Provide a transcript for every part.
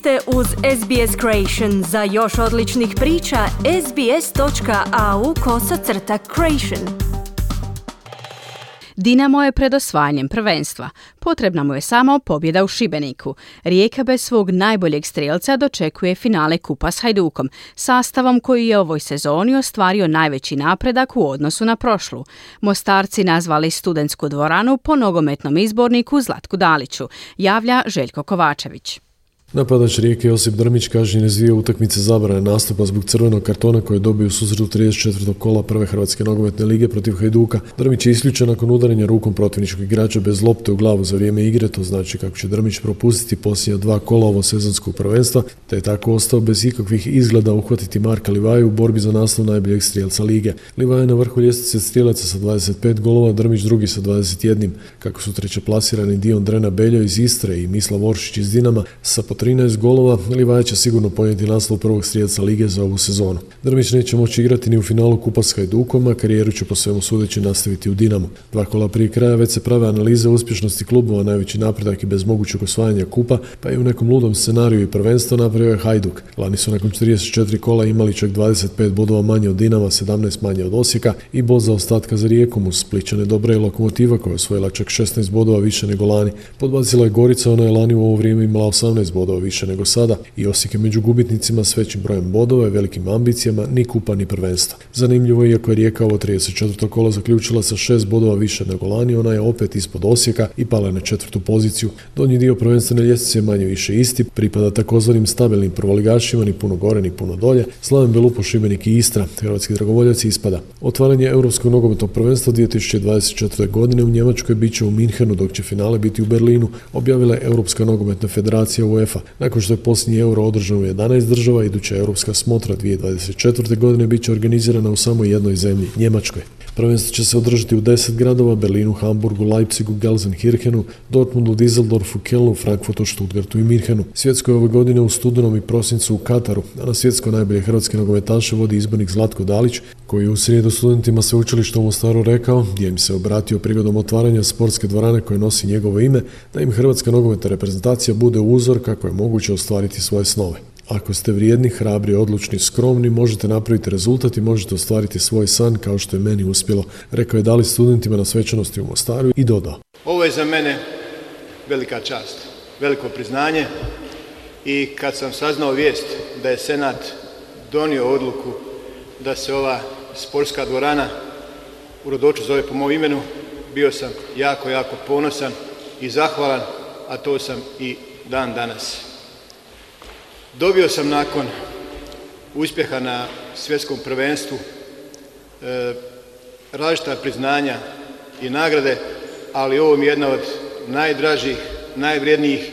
ste uz SBS Creation. Za još odličnih priča, sbs.au kosacrta creation. Dinamo je pred osvajanjem prvenstva. Potrebna mu je samo pobjeda u Šibeniku. Rijeka bez svog najboljeg strijelca dočekuje finale Kupa s Hajdukom, sastavom koji je ovoj sezoni ostvario najveći napredak u odnosu na prošlu. Mostarci nazvali studentsku dvoranu po nogometnom izborniku Zlatku Daliću, javlja Željko Kovačević. Napadač Rijeke Josip Drmić kažnjen je dvije utakmice zabrane nastupa zbog crvenog kartona koje je dobio u susretu 34. kola prve Hrvatske nogometne lige protiv Hajduka. Drmić je isključen nakon udarenja rukom protivničkog igrača bez lopte u glavu za vrijeme igre, to znači kako će Drmić propustiti posljednja dva kola ovo sezonskog prvenstva, te je tako ostao bez ikakvih izgleda uhvatiti Marka Livaju u borbi za naslov najboljeg strijelca lige. Livaja je na vrhu ljestvice strijelaca sa 25 golova, Drmić drugi sa 21. Kako su treće plasirani Dion Drena Beljo iz Istre i Mislav Oršić iz Dinama sa 13 golova, Livaja će sigurno ponijeti naslov prvog strijelca lige za ovu sezonu. Drmić neće moći igrati ni u finalu Kupa s Hajdukom, a karijeru će po svemu sudeći nastaviti u Dinamo. Dva kola prije kraja već se prave analize uspješnosti klubova, najveći napredak i bez mogućeg osvajanja kupa, pa i u nekom ludom scenariju i prvenstva napravio je Hajduk. Lani su nakon 34 kola imali čak 25 bodova manje od Dinama, 17 manje od Osijeka i bod za ostatka za rijekom uz Spličane dobra i lokomotiva koja je osvojila čak 16 bodova više nego lani. Podbacila je Gorica, ona je lani u ovo vrijeme imala 18 bodova više nego sada i Osijek je među gubitnicima s većim brojem bodova i velikim ambicijama, ni kupa ni prvenstva. Zanimljivo je, iako je Rijeka ovo 34. kola zaključila sa šest bodova više nego lani, ona je opet ispod Osijeka i pala na četvrtu poziciju. Donji dio prvenstvene ljestvice je manje više isti, pripada takozvanim stabilnim prvoligašima, ni puno gore, ni puno dolje. Slaven Belupo, Šibenik i Istra, hrvatski dragovoljac ispada. Otvaranje Europskog nogometnog prvenstva 2024. godine u Njemačkoj bit će u Minhenu, dok će finale biti u Berlinu, objavila je Europska nogometna federacija UEFA. Nakon što je posljednji euro održan u 11 država, iduća europska smotra 2024. godine bit će organizirana u samo jednoj zemlji, Njemačkoj. Prvenstvo će se održati u 10 gradova, Berlinu, Hamburgu, Leipzigu, Gelsenkirchenu, Dortmundu, Düsseldorfu, Kelnu, Frankfurtu, Stuttgartu i Mirhenu. Svjetsko je ove godine u studenom i prosincu u Kataru, a na svjetsko najbolje hrvatske nogometaše vodi izbornik Zlatko Dalić, koji je u srijedu studentima sveučilišta u Mostaru rekao, gdje im se obratio prigodom otvaranja sportske dvorane koje nosi njegovo ime, da im hrvatska nogometna reprezentacija bude uzor kako je moguće ostvariti svoje snove. Ako ste vrijedni, hrabri, odlučni, skromni, možete napraviti rezultat i možete ostvariti svoj san kao što je meni uspjelo, rekao je dali studentima na svečanosti u Mostaru i dodao. Ovo je za mene velika čast, veliko priznanje i kad sam saznao vijest da je Senat donio odluku da se ova sportska dvorana u Rodoču zove po mom imenu, bio sam jako, jako ponosan i zahvalan, a to sam i dan danas. Dobio sam nakon uspjeha na svjetskom prvenstvu e, različita priznanja i nagrade, ali ovo mi je jedna od najdražih, najvrijednijih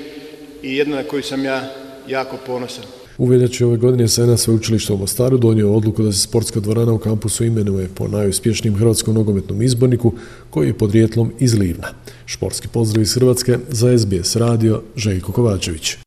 i jedna na koju sam ja jako ponosan. U veljači ove godine Sena sveučilišta u Mostaru donio odluku da se sportska dvorana u kampusu imenuje po najuspješnijem hrvatskom nogometnom izborniku koji je podrijetlom iz Livna. Športski pozdrav iz Hrvatske za SBS radio Željko Kovačević.